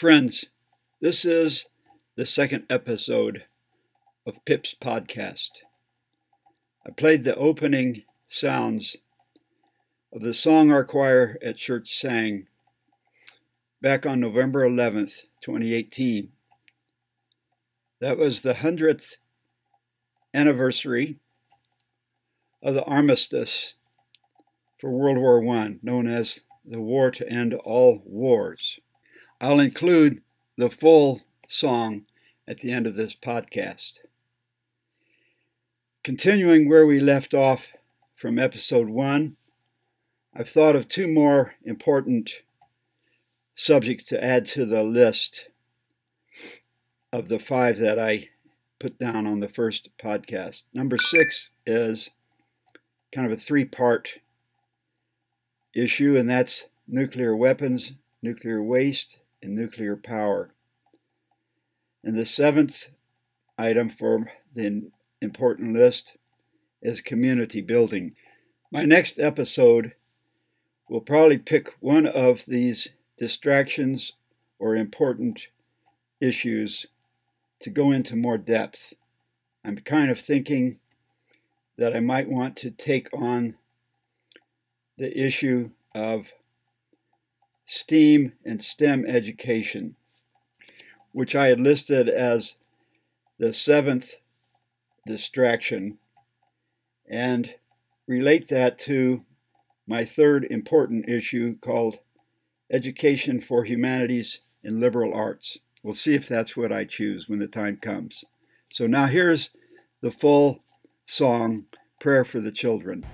Friends, this is the second episode of Pip's podcast. I played the opening sounds of the song our choir at church sang back on November 11th, 2018. That was the 100th anniversary of the armistice for World War I, known as the War to End All Wars. I'll include the full song at the end of this podcast. Continuing where we left off from episode one, I've thought of two more important subjects to add to the list of the five that I put down on the first podcast. Number six is kind of a three part issue, and that's nuclear weapons, nuclear waste, nuclear power. And the seventh item for the important list is community building. My next episode will probably pick one of these distractions or important issues to go into more depth. I'm kind of thinking that I might want to take on the issue of STEAM and STEM education, which I had listed as the seventh distraction, and relate that to my third important issue called Education for Humanities and Liberal Arts. We'll see if that's what I choose when the time comes. So now here's the full song, Prayer for the Children.